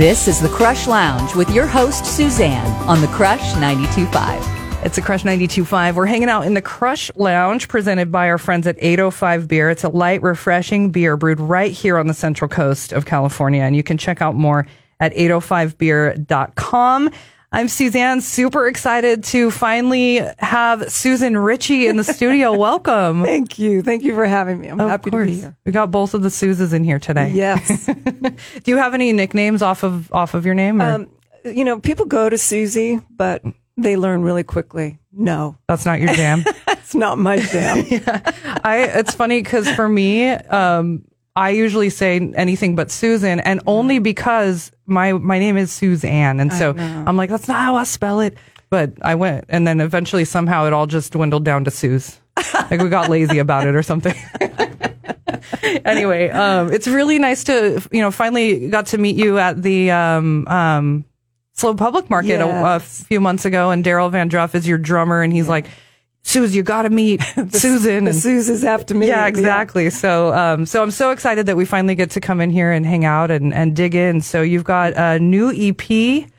This is the Crush Lounge with your host, Suzanne, on the Crush 92.5. It's a Crush 92.5. We're hanging out in the Crush Lounge presented by our friends at 805 Beer. It's a light, refreshing beer brewed right here on the central coast of California. And you can check out more at 805beer.com. I'm Suzanne, super excited to finally have Susan Ritchie in the studio. Welcome. Thank you. Thank you for having me. I'm Of happy course. to be here. We got both of the Suzes in here today. Yes. Do you have any nicknames off of off of your name? um, you know, people go to Susie, but they learn really quickly. No, That's not your jam. that's not my jam. yeah. I it's funny because for me, um, I usually say anything but Susan, and only because my my name is Suzanne, and so I'm like, that's not how I spell it. But I went, and then eventually somehow it all just dwindled down to Suze. like we got lazy about it or something. anyway, um, it's really nice to you know finally got to meet you at the um, um, SLO Public Market a, a few months ago, and Daryl Van Druff is your drummer, and he's like, Suze, you got to meet Susan. The and- Suzes after me. yeah, exactly. So, um, so I'm so excited that we finally get to come in here and hang out and, and dig in. So you've got a new EP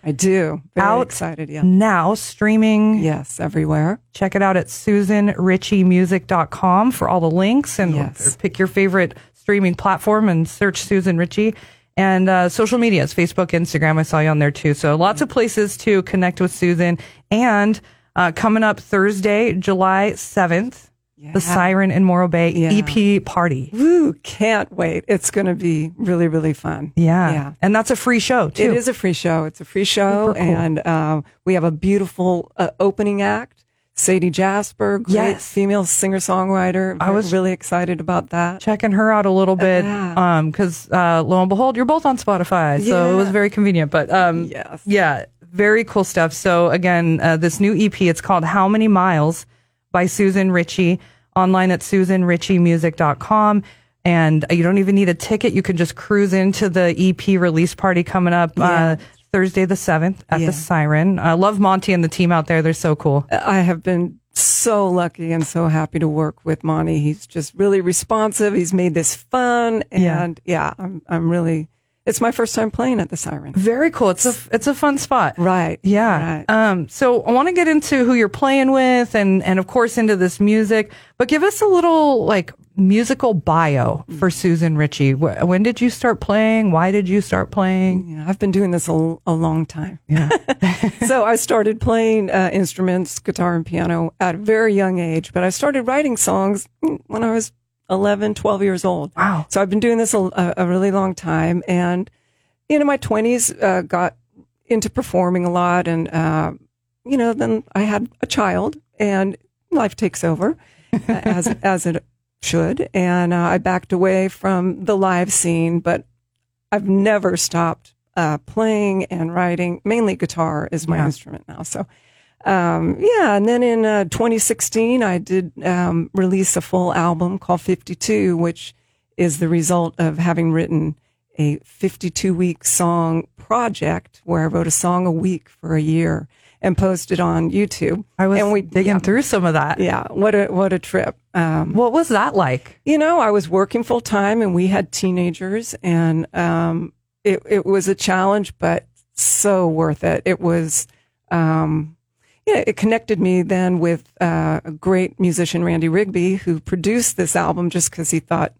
I do. Very Out. excited. Yeah. now streaming. Yes, everywhere. Check it out at susanritchiemusic.com for all the links and Yes. pick your favorite streaming platform and search Susan Ritchie. And uh, social medias, Facebook, Instagram. I saw you on there too. So lots of places to connect with Susan. And uh, coming up Thursday, July 7th, Yeah. the Siren in Morro Bay Yeah. EP party. Woo, can't wait. It's going to be really, really fun. Yeah. Yeah. And that's a free show too. It is a free show. It's a free show. Cool. And uh, we have a beautiful uh, opening act. Sadie Jasper, great Yes. female singer songwriter. I was- really excited about that. Checking her out a little bit. Yeah. Um, uh, lo and behold, you're both on Spotify. So it was very convenient, but, um, Yes. yeah, very cool stuff. So again, uh, this new EP, it's called How Many Miles by Susan Ritchie online at susanritchiemusic.com. And you don't even need a ticket. You can just cruise into the EP release party coming up, uh, Thursday the 7th at Yeah. the Siren. I love Monty and the team out there. They're so cool. I have been so lucky and so happy to work with Monty. He's just really responsive. He's made this fun, Yeah. and yeah, I'm I'm really. It's my first time playing at the Siren. Very cool. It's a, it's a fun spot. Right. Yeah. Right. Um, so I want to get into who you're playing with and, and of course into this music, but give us a little like musical bio for Susan Ritchie. When did you start playing? Why did you start playing? Yeah, I've been doing this a, a long time. Yeah. so I started playing uh, instruments, guitar and piano at a very young age, but I started writing songs when I was 11, 12 years old. Wow. So I've been doing this a, a, really long time. And in my 20s, uh, got into performing a lot. And, uh, you know, then I had a child and life takes over as, as it should. And uh, I backed away from the live scene, but I've never stopped uh, playing and writing. Mainly guitar is my Yeah. instrument now. So, um, yeah. And then in uh, 2016, I did um, release a full album called 52, which is the result of having written a 52 week song project where I wrote a song a week for a year and posted on YouTube. I was and we digging yeah, through some of that. Yeah, what a what a trip. Um, What was that like? you know, I was working full time and we had teenagers and um, it, it was a challenge, but so worth it. It was, um, yeah, it connected me then with uh, a great musician, Randy Rigby, who produced this album just because he thought,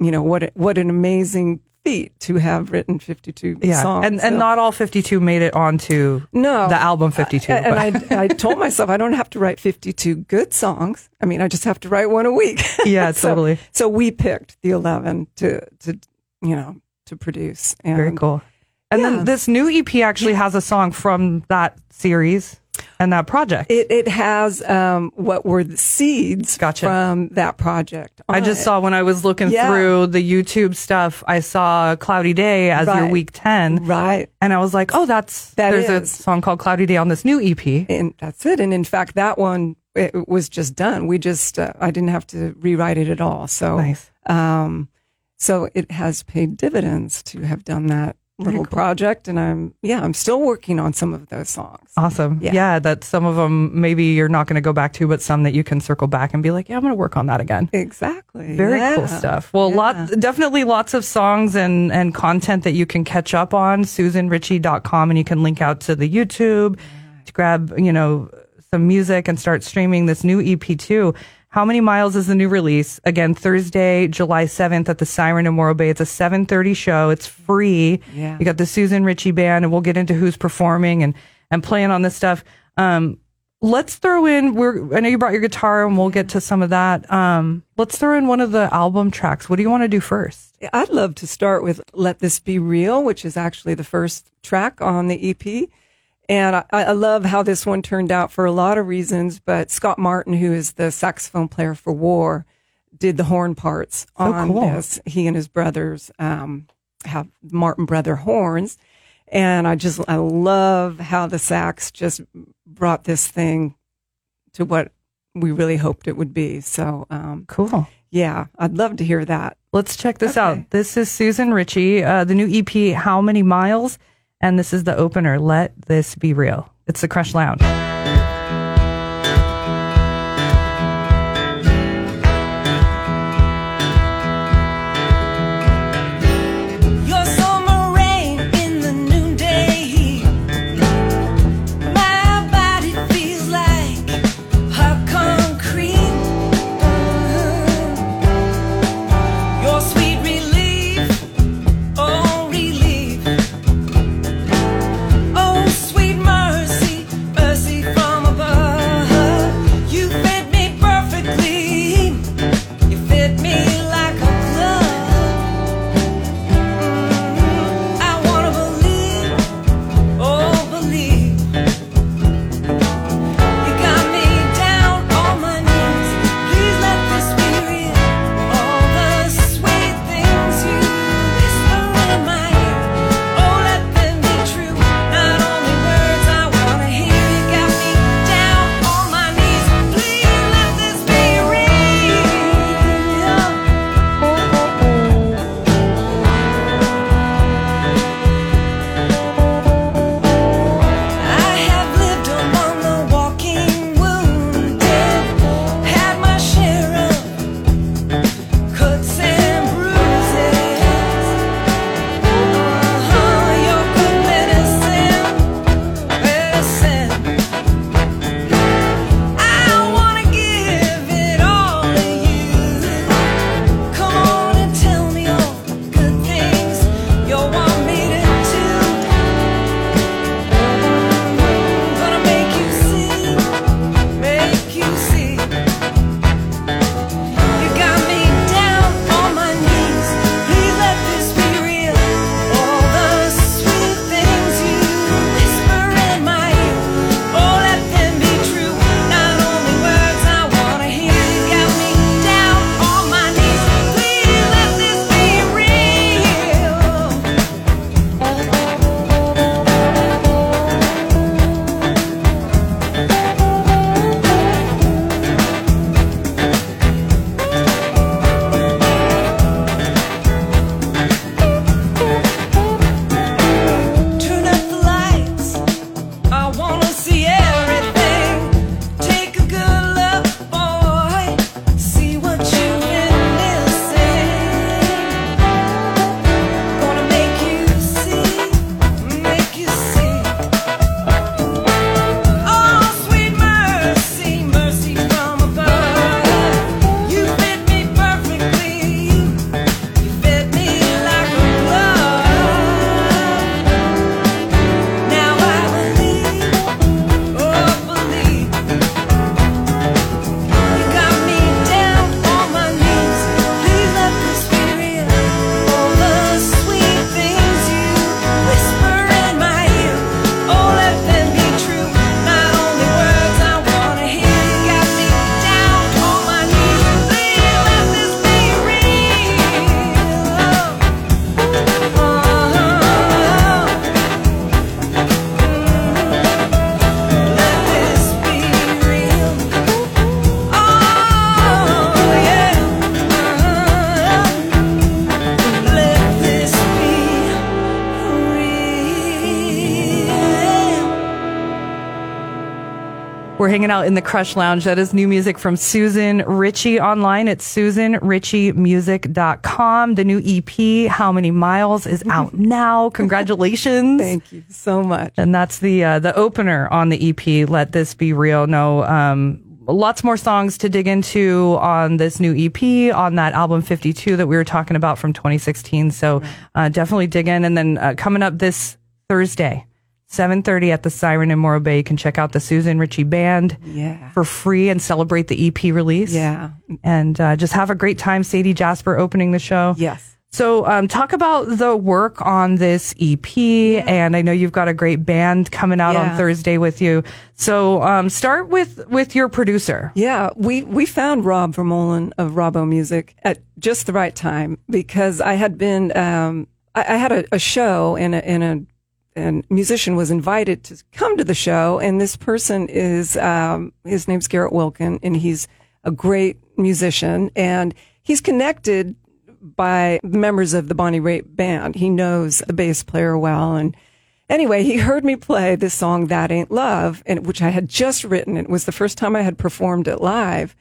you know, what, a- what an amazing feat to have written 52 Yeah. songs. and, and So- not all 52 made it onto no, the album 52. and I, I told myself I don't have to write 52 good songs. I mean, I just have to write one a week. yeah, So- totally. So we picked the 11 to, to, you know, to produce. And Very cool. And yeah. then this new EP actually has a song from that series and that project. It, it has, um, what were the seeds Gotcha. from that project. I just it. saw when I was looking Yeah. through the YouTube stuff, I saw Cloudy Day as your week 10. Right. And I was like, oh, that's, That there's is. a song called Cloudy Day on this new EP. And that's it. And in fact, that one, it was just done. We just, uh, I didn't have to rewrite it at all. So, Nice. um, so it has paid dividends to have done that little project, and I'm yeah, I'm still working on some of those songs. Awesome. Yeah. Yeah. that some of them maybe you're not going to go back to, but some that you can circle back and be like, yeah, I'm going to work on that again. Exactly. Very Yeah. cool stuff. Well, lot definitely lots of songs and and content that you can catch up on susanritchie.com and you can link out to the YouTube to grab, you know, some music and start streaming this new EP too. How many miles is the new release? Again, Thursday, July 7th at the Siren in Morro Bay. It's a 7:30 show. It's free. Yeah. You got the Susan Ritchie band and we'll get into who's performing and and playing on this stuff. Um let's throw in we're I know you brought your guitar and we'll get to some of that. Um let's throw in one of the album tracks. What do you want to do first? I'd love to start with Let This Be Real, which is actually the first track on the EP. And I, I love how this one turned out for a lot of reasons. But Scott Martin, who is the saxophone player for War, did the horn parts on cool. this. He and his brothers um, have Martin Brother horns. And I just, I love how the sax just brought this thing to what we really hoped it would be. So, um, Cool. yeah, I'd love to hear that. Let's check this Okay. out. This is Susan Ritchie, uh, the new EP, How Many Miles? And this is the opener, Let This Be Real. It's the Crush Lounge. We're hanging out in the Crush Lounge. That is new music from Susan Ritchie online. It's susanritchiemusic.com. The new EP, How Many Miles, is out now. Congratulations. Thank you so much. And that's the uh, the opener on the EP. Let this be real. No, um, lots more songs to dig into on this new EP on that album 52 that we were talking about from 2016. So uh, definitely dig in. And then uh, coming up this Thursday, 7:30 at the Siren in Morro Bay, you can check out the Susan Ritchie Band Yeah. for free and celebrate the EP release. Yeah. And uh, just have a great time. Sadie Jasper opening the show. Yes. So, um, talk about the work on this EP, and I know you've got a great band coming out on Thursday with you. So, um, start with with your producer. Yeah, we, we found Rob Vermolen of Robbo Music at just the right time because I had been, um, I, I had a, a show in a, and a, and musician was invited to come to the show. And this person is, um, his name's Garrett Wilkin and he's a great musician and he's connected by the members of the Bonnie Raitt band. He knows the bass player well and, Anyway, he heard me play this song, That Ain't Love, and which I had just written. It was the first time I had performed it live.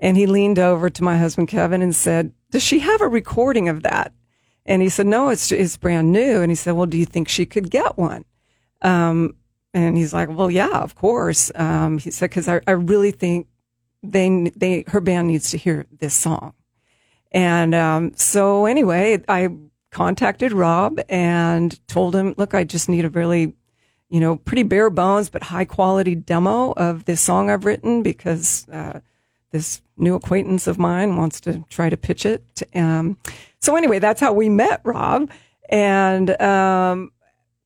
And he leaned over to my husband, Kevin, and said, Does she have a recording of that? And he said, No, it's, it's brand new. And he said, Well, do you think she could get one? Um, and he's like, Well, yeah, of course. Um, he said, Because I, I really think they, they, her band needs to hear this song. And um, so, anyway, I contacted Rob and told him, look, I just need a really, you know, pretty bare bones, but high quality demo of this song I've written because uh, this new acquaintance of mine wants to try to pitch it. Um, so, anyway, that's how we met Rob. And um,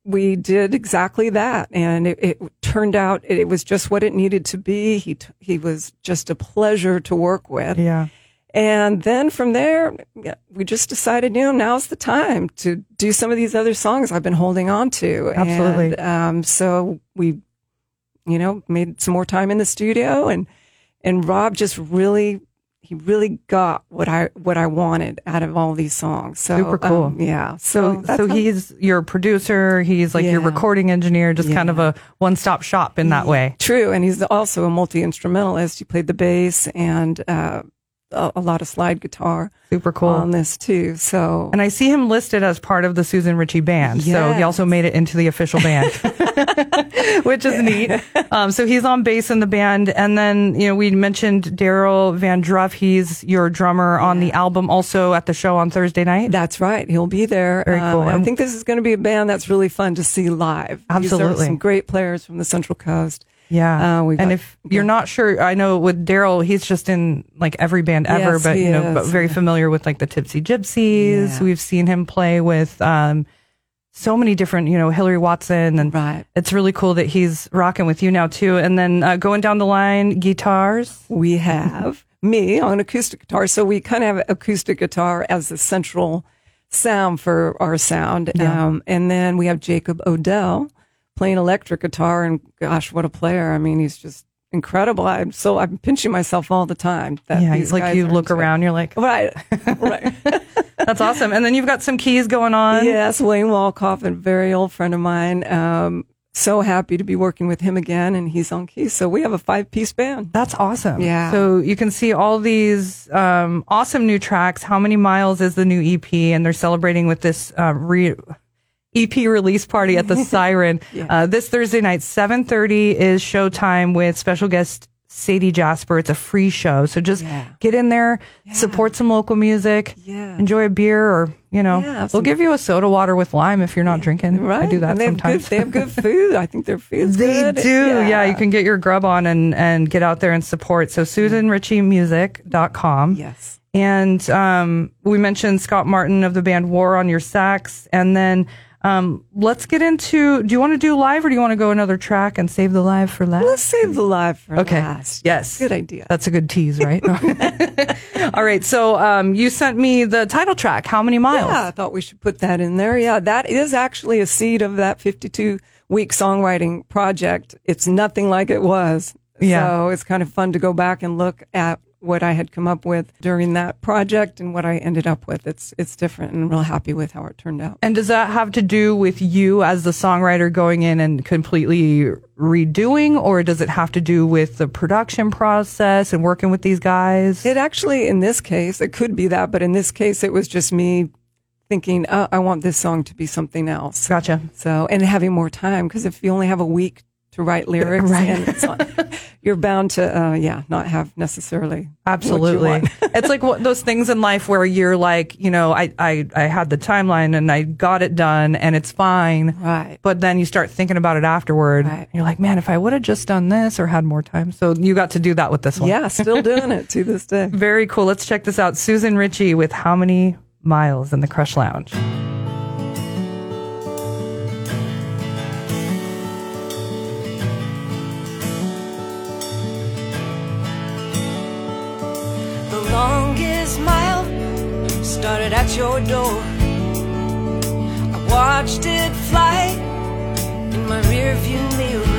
we did exactly that. And it, it turned out it, it was just what it needed to be. He, t- he was just a pleasure to work with. Yeah. And then from there, we just decided, you know, now's the time to do some of these other songs I've been holding on to. Absolutely. And, um, so we, you know, made some more time in the studio and, and Rob just really, he really got what I, what I wanted out of all these songs. So, Super cool. um, yeah. So, So, so he's your producer. He's like your recording engineer, just kind of a one stop shop in that way. True, and he's also a multi instrumentalist. He played the bass and uh, a, a lot of slide guitar Super cool. on this too. So and I see him listed as part of the Susan Ritchie band. So he also made it into the official band, which is neat. Um, so he's on bass in the band. And then, you know, we mentioned Daryl Van Druff. He's your drummer on the album, also at the show on Thursday night. that's right. He'll be there. Very cool. Um, I think this is going to be a band that's really fun to see live. Absolutely. some great players from the Central Coast. Yeah. Uh, we've and if you're not sure, I know with Daryl, he's just in like every band ever, Yes, but you know, but very familiar with like the Tipsy Gypsies. Yeah. We've seen him play with um, so many different, you know, Hillary Watson, and Right. it's really cool that he's rocking with you now too. And then uh, going down the line, guitars. We have me on acoustic guitar. So we kind of have acoustic guitar as the central sound for our sound. Yeah. Um, and then we have Jacob Odell playing electric guitar. And gosh, what a player. I mean, he's just incredible. I'm so, I'm pinching myself all the time. That yeah, these like you look around, you're like, Right. right. that's awesome. And then you've got some keys going on. yes. Wayne Walkoff, a very old friend of mine. Um, so happy to be working with him again. And he's on keys. So we have a five piece band. That's awesome. Yeah. So you can see all these um, awesome new tracks. How many miles is the new EP? And they're celebrating with this uh, re- EP release party at the Siren uh, this Thursday night. Seven thirty is showtime with special guest Sadie Jasper. It's a free show, so just Yeah. get in there, support some local music, Yeah. enjoy a beer, or you know, Yeah, they'll some- give you a soda water with lime if you're not drinking. Right. I do that they sometimes. Have good, they have good food. I think their food's They good. They do. Yeah. you can get your grub on and, and get out there and support. So SusanRitchieMusic.com. Yes. And um, we mentioned Scott Martin of the band War on your sax. And then um, let's get into do you want to do live or do you want to go another track and save the live for last? Let's save the live for Okay. last. Yes. Good idea. That's a good tease, right? All right. So um, you sent me the title track, How Many Miles? Yeah, I thought we should put that in there. Yeah, that is actually a seed of that 52 week songwriting project. It's nothing like it was. Yeah. So it's kind of fun to go back and look at what I had come up with during that project and what I ended up with. It's it's different, and I'm real happy with how it turned out. And does that have to do with you as the songwriter going in and completely redoing, or does it have to do with the production process and working with these guys? It actually, in this case, it could be that, but in this case, it was just me thinking, oh, I want this song to be something else. Gotcha. So, and having more time because if you only have a week to write lyrics, Right. and not, you're bound to, uh, yeah, not have necessarily Absolutely. it's like what, those things in life where you're like, you know, I, I, I had the timeline and I got it done and it's fine. Right. But then you start thinking about it afterward. Right. You're like, man, if I would have just done this or had more time. So you got to do that with this one. Yeah, still doing it to this day. Very cool. Let's check this out. Susan Ritchie with How Many Miles in the Crush Lounge. Started at your door. I watched it fly in my rearview mirror.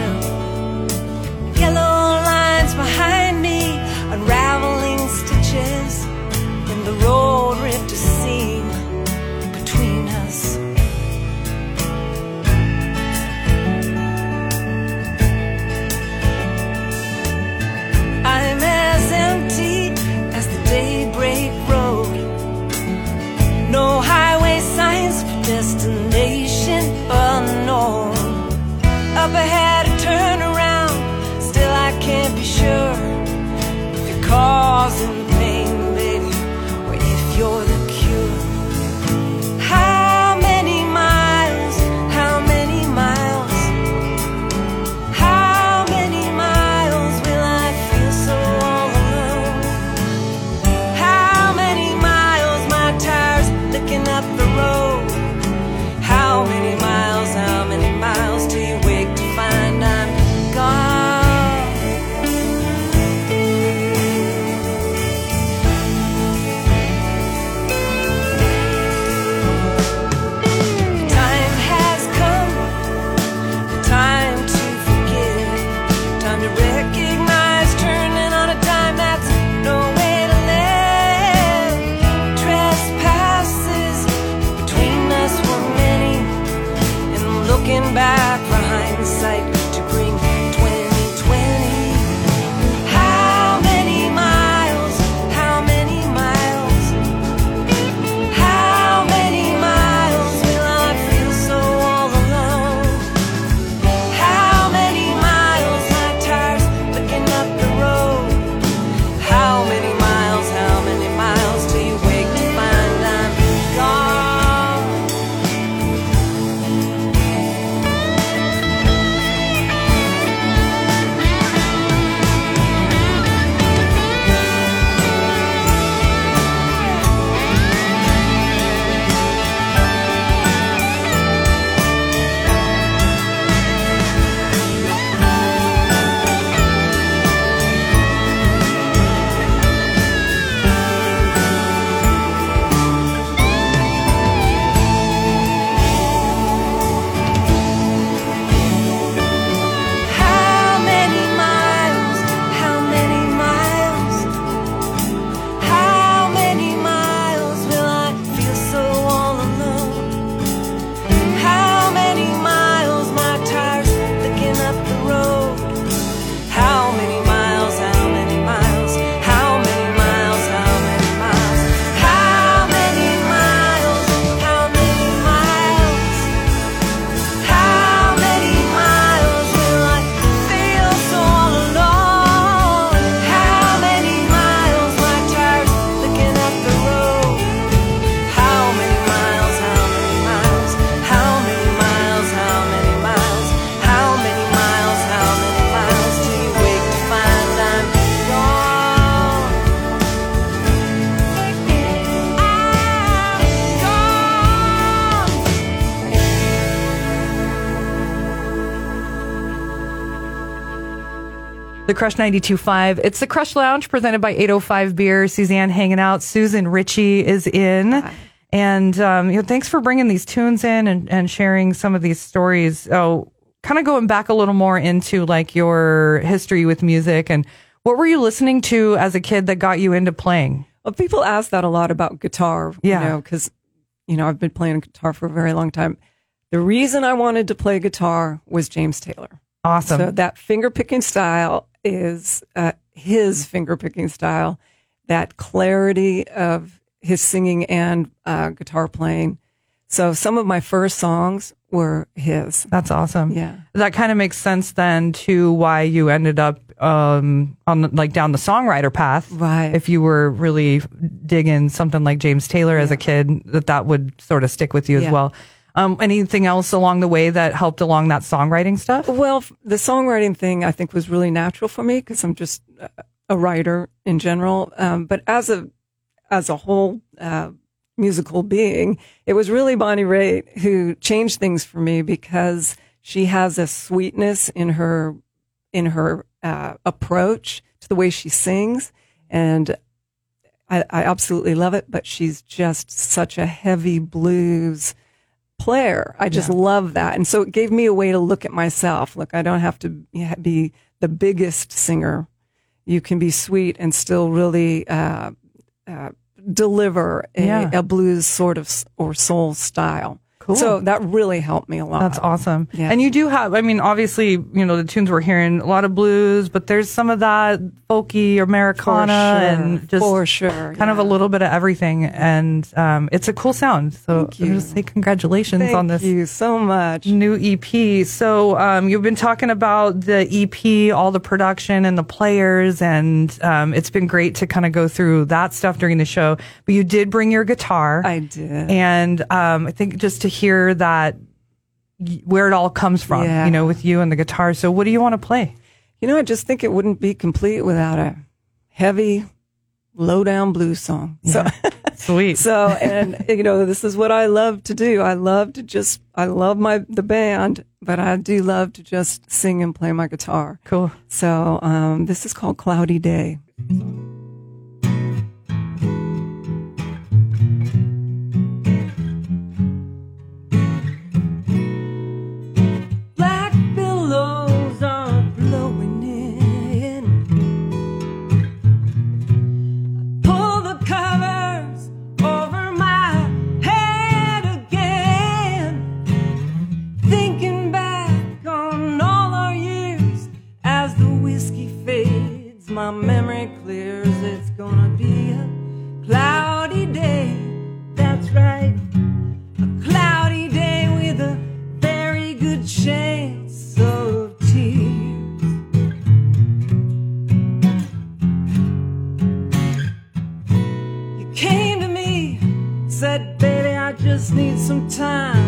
Crush 92.5. It's the Crush Lounge presented by 805 Beer. Suzanne hanging out. Susan Ritchie is in. And, um, you know, thanks for bringing these tunes in and, and sharing some of these stories. Oh, kind of going back a little more into like your history with music and What were you listening to as a kid that got you into playing? Well, people ask that a lot about guitar, Yeah. you know, because, you know, I've been playing guitar for a very long time. The reason I wanted to play guitar was James Taylor. Awesome. So that finger picking style is uh, his finger picking style. That clarity of his singing and uh, guitar playing. So some of my first songs were his. That's awesome. Yeah. That kind of makes sense then to why you ended up um, on the- like down the songwriter path. Right. If you were really digging something like James Taylor as a kid, that that would sort of stick with you as well. Um, anything else along the way that helped along that songwriting stuff? Well, the songwriting thing I think was really natural for me because I'm just a- a writer in general. Um, but as a as a whole uh, musical being, it was really Bonnie Raitt who changed things for me because she has a sweetness in her in her uh, approach to the way she sings, and I, I absolutely love it. But she's just such a heavy blues player. I just love that. And so it gave me a way to look at myself. Look, I don't have to be the biggest singer. You can be sweet and still really uh, uh, deliver a, Yeah. a blues sort of or soul style. Cool. So that really helped me a lot. That's awesome. Yeah. And you do have, I mean, obviously, you know, the tunes we're hearing, a lot of blues, but there's some of that folky Americana For sure. and just For sure, kind of a little bit of everything. And um, it's a cool sound. So Thank you. Just say congratulations Thank on this Thank you so much. new EP. So um, you've been talking about the EP, all the production and the players, and um, it's been great to kind of go through that stuff during the show. But you did bring your guitar. I did. And um, I think just to hear that, where it all comes from, Yeah. you know, with you and the guitar. So, what do you want to play? You know, I just think it wouldn't be complete without a heavy, low down blues song. So, Sweet. so, and you know, this is what I love to do. I love to just, I love my, the band, but I do love to just sing and play my guitar. cool. So, um, this is called Cloudy Day. Black just need some time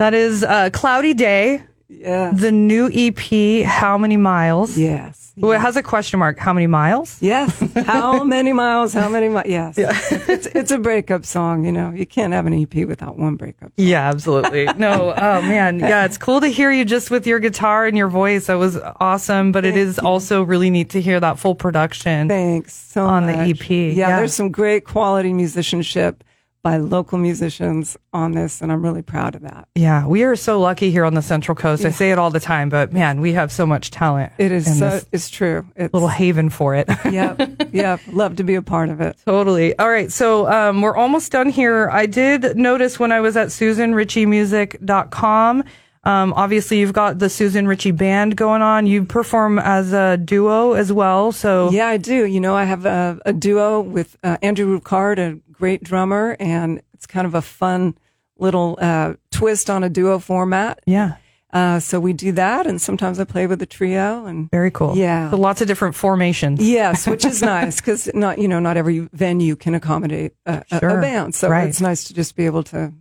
That is a cloudy day. Yes. The new EP, How Many Miles? Yes. Well, it has a question mark. How many miles? Yes. How many miles? How many miles? Yes. it's it's a breakup song. You know, you can't have an EP without one breakup. Yeah, absolutely. No, oh man. Yeah, it's cool to hear you just with your guitar and your voice. That was awesome. But it is also really neat to hear that full production. Thanks so On the. EP, Yeah, yeah. there's some great quality musicianship by local musicians on this, and I'm really proud of that. Yeah, we are so lucky here on the Central Coast. I say it all the time, but man, we have so much talent. It is so, it's true. It's a little haven for it. Yep. Yep. Love to be a part of it. Totally. All right. So um, we're almost done here. I did notice when I was at SusanRitchieMusic.com, um, obviously you've got the Susan Ritchie band going on. You perform as a duo as well. So Yeah, I do. You know, I have a, a duo with uh, Andrew Ricard, a great drummer, and it's kind of a fun little uh, twist on a duo format. yeah, Uh, so we do that, and sometimes I play with a trio. And very cool. Yeah. So lots of different formations. yes, which is nice because not you know not every venue can accommodate a, Sure. a band. So Right. it's nice to just be able to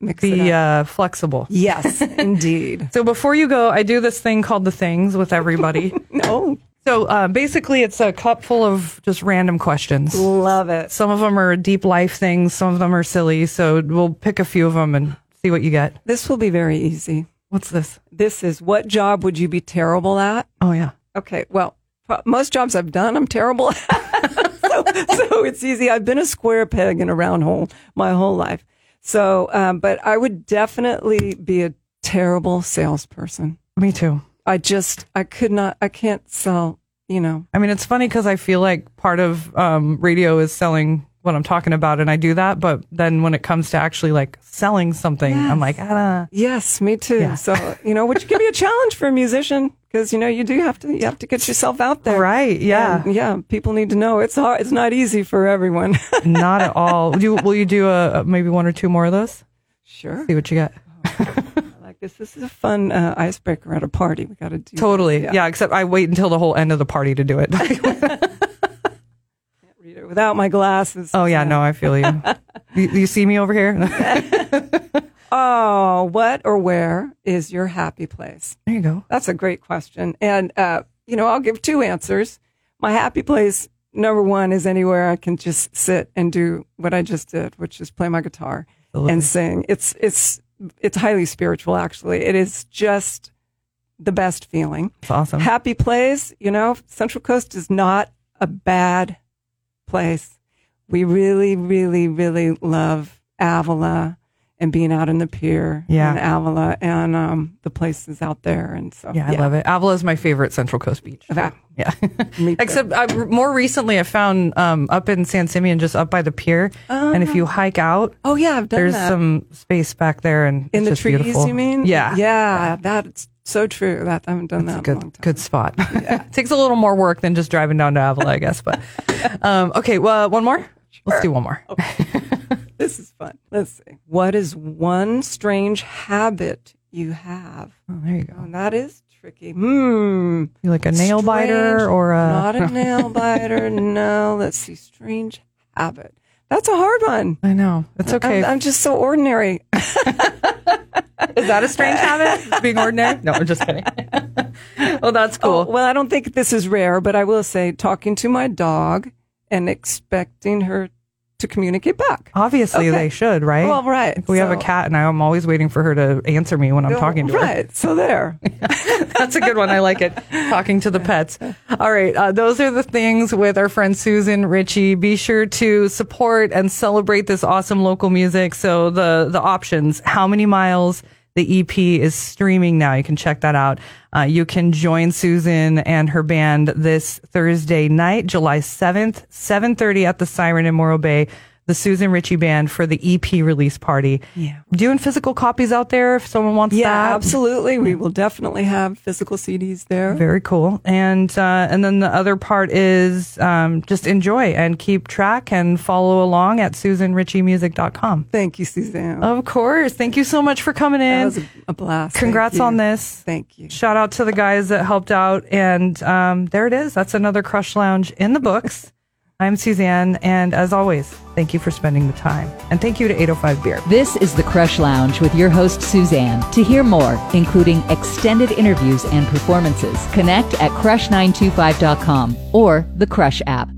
mix Be uh, flexible. yes, indeed. So before you go, I do this thing called the things with everybody. No, so uh, basically, it's a cup full of just random questions. love it. Some of them are deep life things. Some of them are silly. So we'll pick a few of them and see what you get. This will be very easy. What's this? This is what job would you be terrible at? Oh yeah. Okay, well, most jobs I've done, I'm terrible at. so, so it's easy. I've been a square peg in a round hole my whole life. So, um, but I would definitely be a terrible salesperson. Me too. I just, I could not, I can't sell, you know. I mean, it's funny because I feel like part of um, radio is selling what I'm talking about, and I do that. But then when it comes to actually like selling something, I'm like, ah, Yes, me too. Yeah. So, you know, which can be a challenge for a musician because, you know, you do have to, you have to get yourself out there. right, yeah, And, yeah. People need to know it's hard. It's not easy for everyone. not at all. Do you, will you do a, maybe one or two more of those? sure. See what you get. This. This is a fun uh, icebreaker at a party. We got to do Totally, this. yeah. Except I wait until the whole end of the party to do it. Can't read it without my glasses. oh yeah, no, I feel you. you. You see me over here? Oh, what or where is your happy place? there you go. That's a great question. And, uh, you know, I'll give two answers. My happy place, number one, is anywhere I can just sit and do what I just did, which is play my guitar Absolutely. and sing. It's, it's, it's highly spiritual, actually. It is just the best feeling. It's awesome. Happy place, you know, Central Coast is not a bad place. We really, really, really love Avila and being out in the pier Yeah. in Avila and um, the places out there. And so, yeah, I love it. Avila is my favorite Central Coast beach. That- Yeah. Except I, more recently, I found um, up in San Simeon, just up by the pier, and if you hike out, oh, yeah, I've done there's that. some space back there, and in it's the just trees, beautiful. you mean? Yeah, Yeah, that's so true. That I haven't done that in a good long time. good spot. Takes a little more work than just driving down to Avila, I guess. But um, okay, well, one more. Let's do one more. This is fun. Let's see. What is one strange habit you have? Oh, there you go. Oh, that is tricky. Hmm. You like a nail Strange- biter or a? not a nail biter? No. Let's see. Strange habit. That's a hard one. I know it's okay. I'm, I'm just so ordinary. Is that a strange habit? Being ordinary? No, I'm just kidding. well, that's cool. Oh, well, I don't think this is rare, but I will say talking to my dog and expecting her to communicate back. Obviously, Okay. they should, right? Well, right. We have a cat, and I'm always waiting for her to answer me when I'm talking to her. Right. So there. That's a good one. I like it. Talking to the pets. All right. Uh, those are the things with our friend Susan Ritchie. Be sure to support and celebrate this awesome local music. So the, the options, how many miles? The EP is streaming now. You can check that out. Uh, you can join Susan and her band this Thursday night, July 7th, 7.30 at the Siren in Morro Bay. The Susan Ritchie Band for the EP release party. Yeah. Doing physical copies out there if someone wants to. Yeah, that. absolutely. We will definitely have physical CDs there. Very cool. And uh, and then the other part is um, just enjoy and keep track and follow along at SusanRitchieMusic.com. Thank you, Suzanne. Of course. Thank you so much for coming that in. was a, a blast. Congrats on this. Thank you. Shout out to the guys that helped out. And um, there it is. That's another Crush Lounge in the books. I'm Suzanne, and as always, thank you for spending the time. And thank you to 805 Beer. This is the Crush Lounge with your host, Suzanne. To hear more, including extended interviews and performances, connect at crush925.com or the Crush app.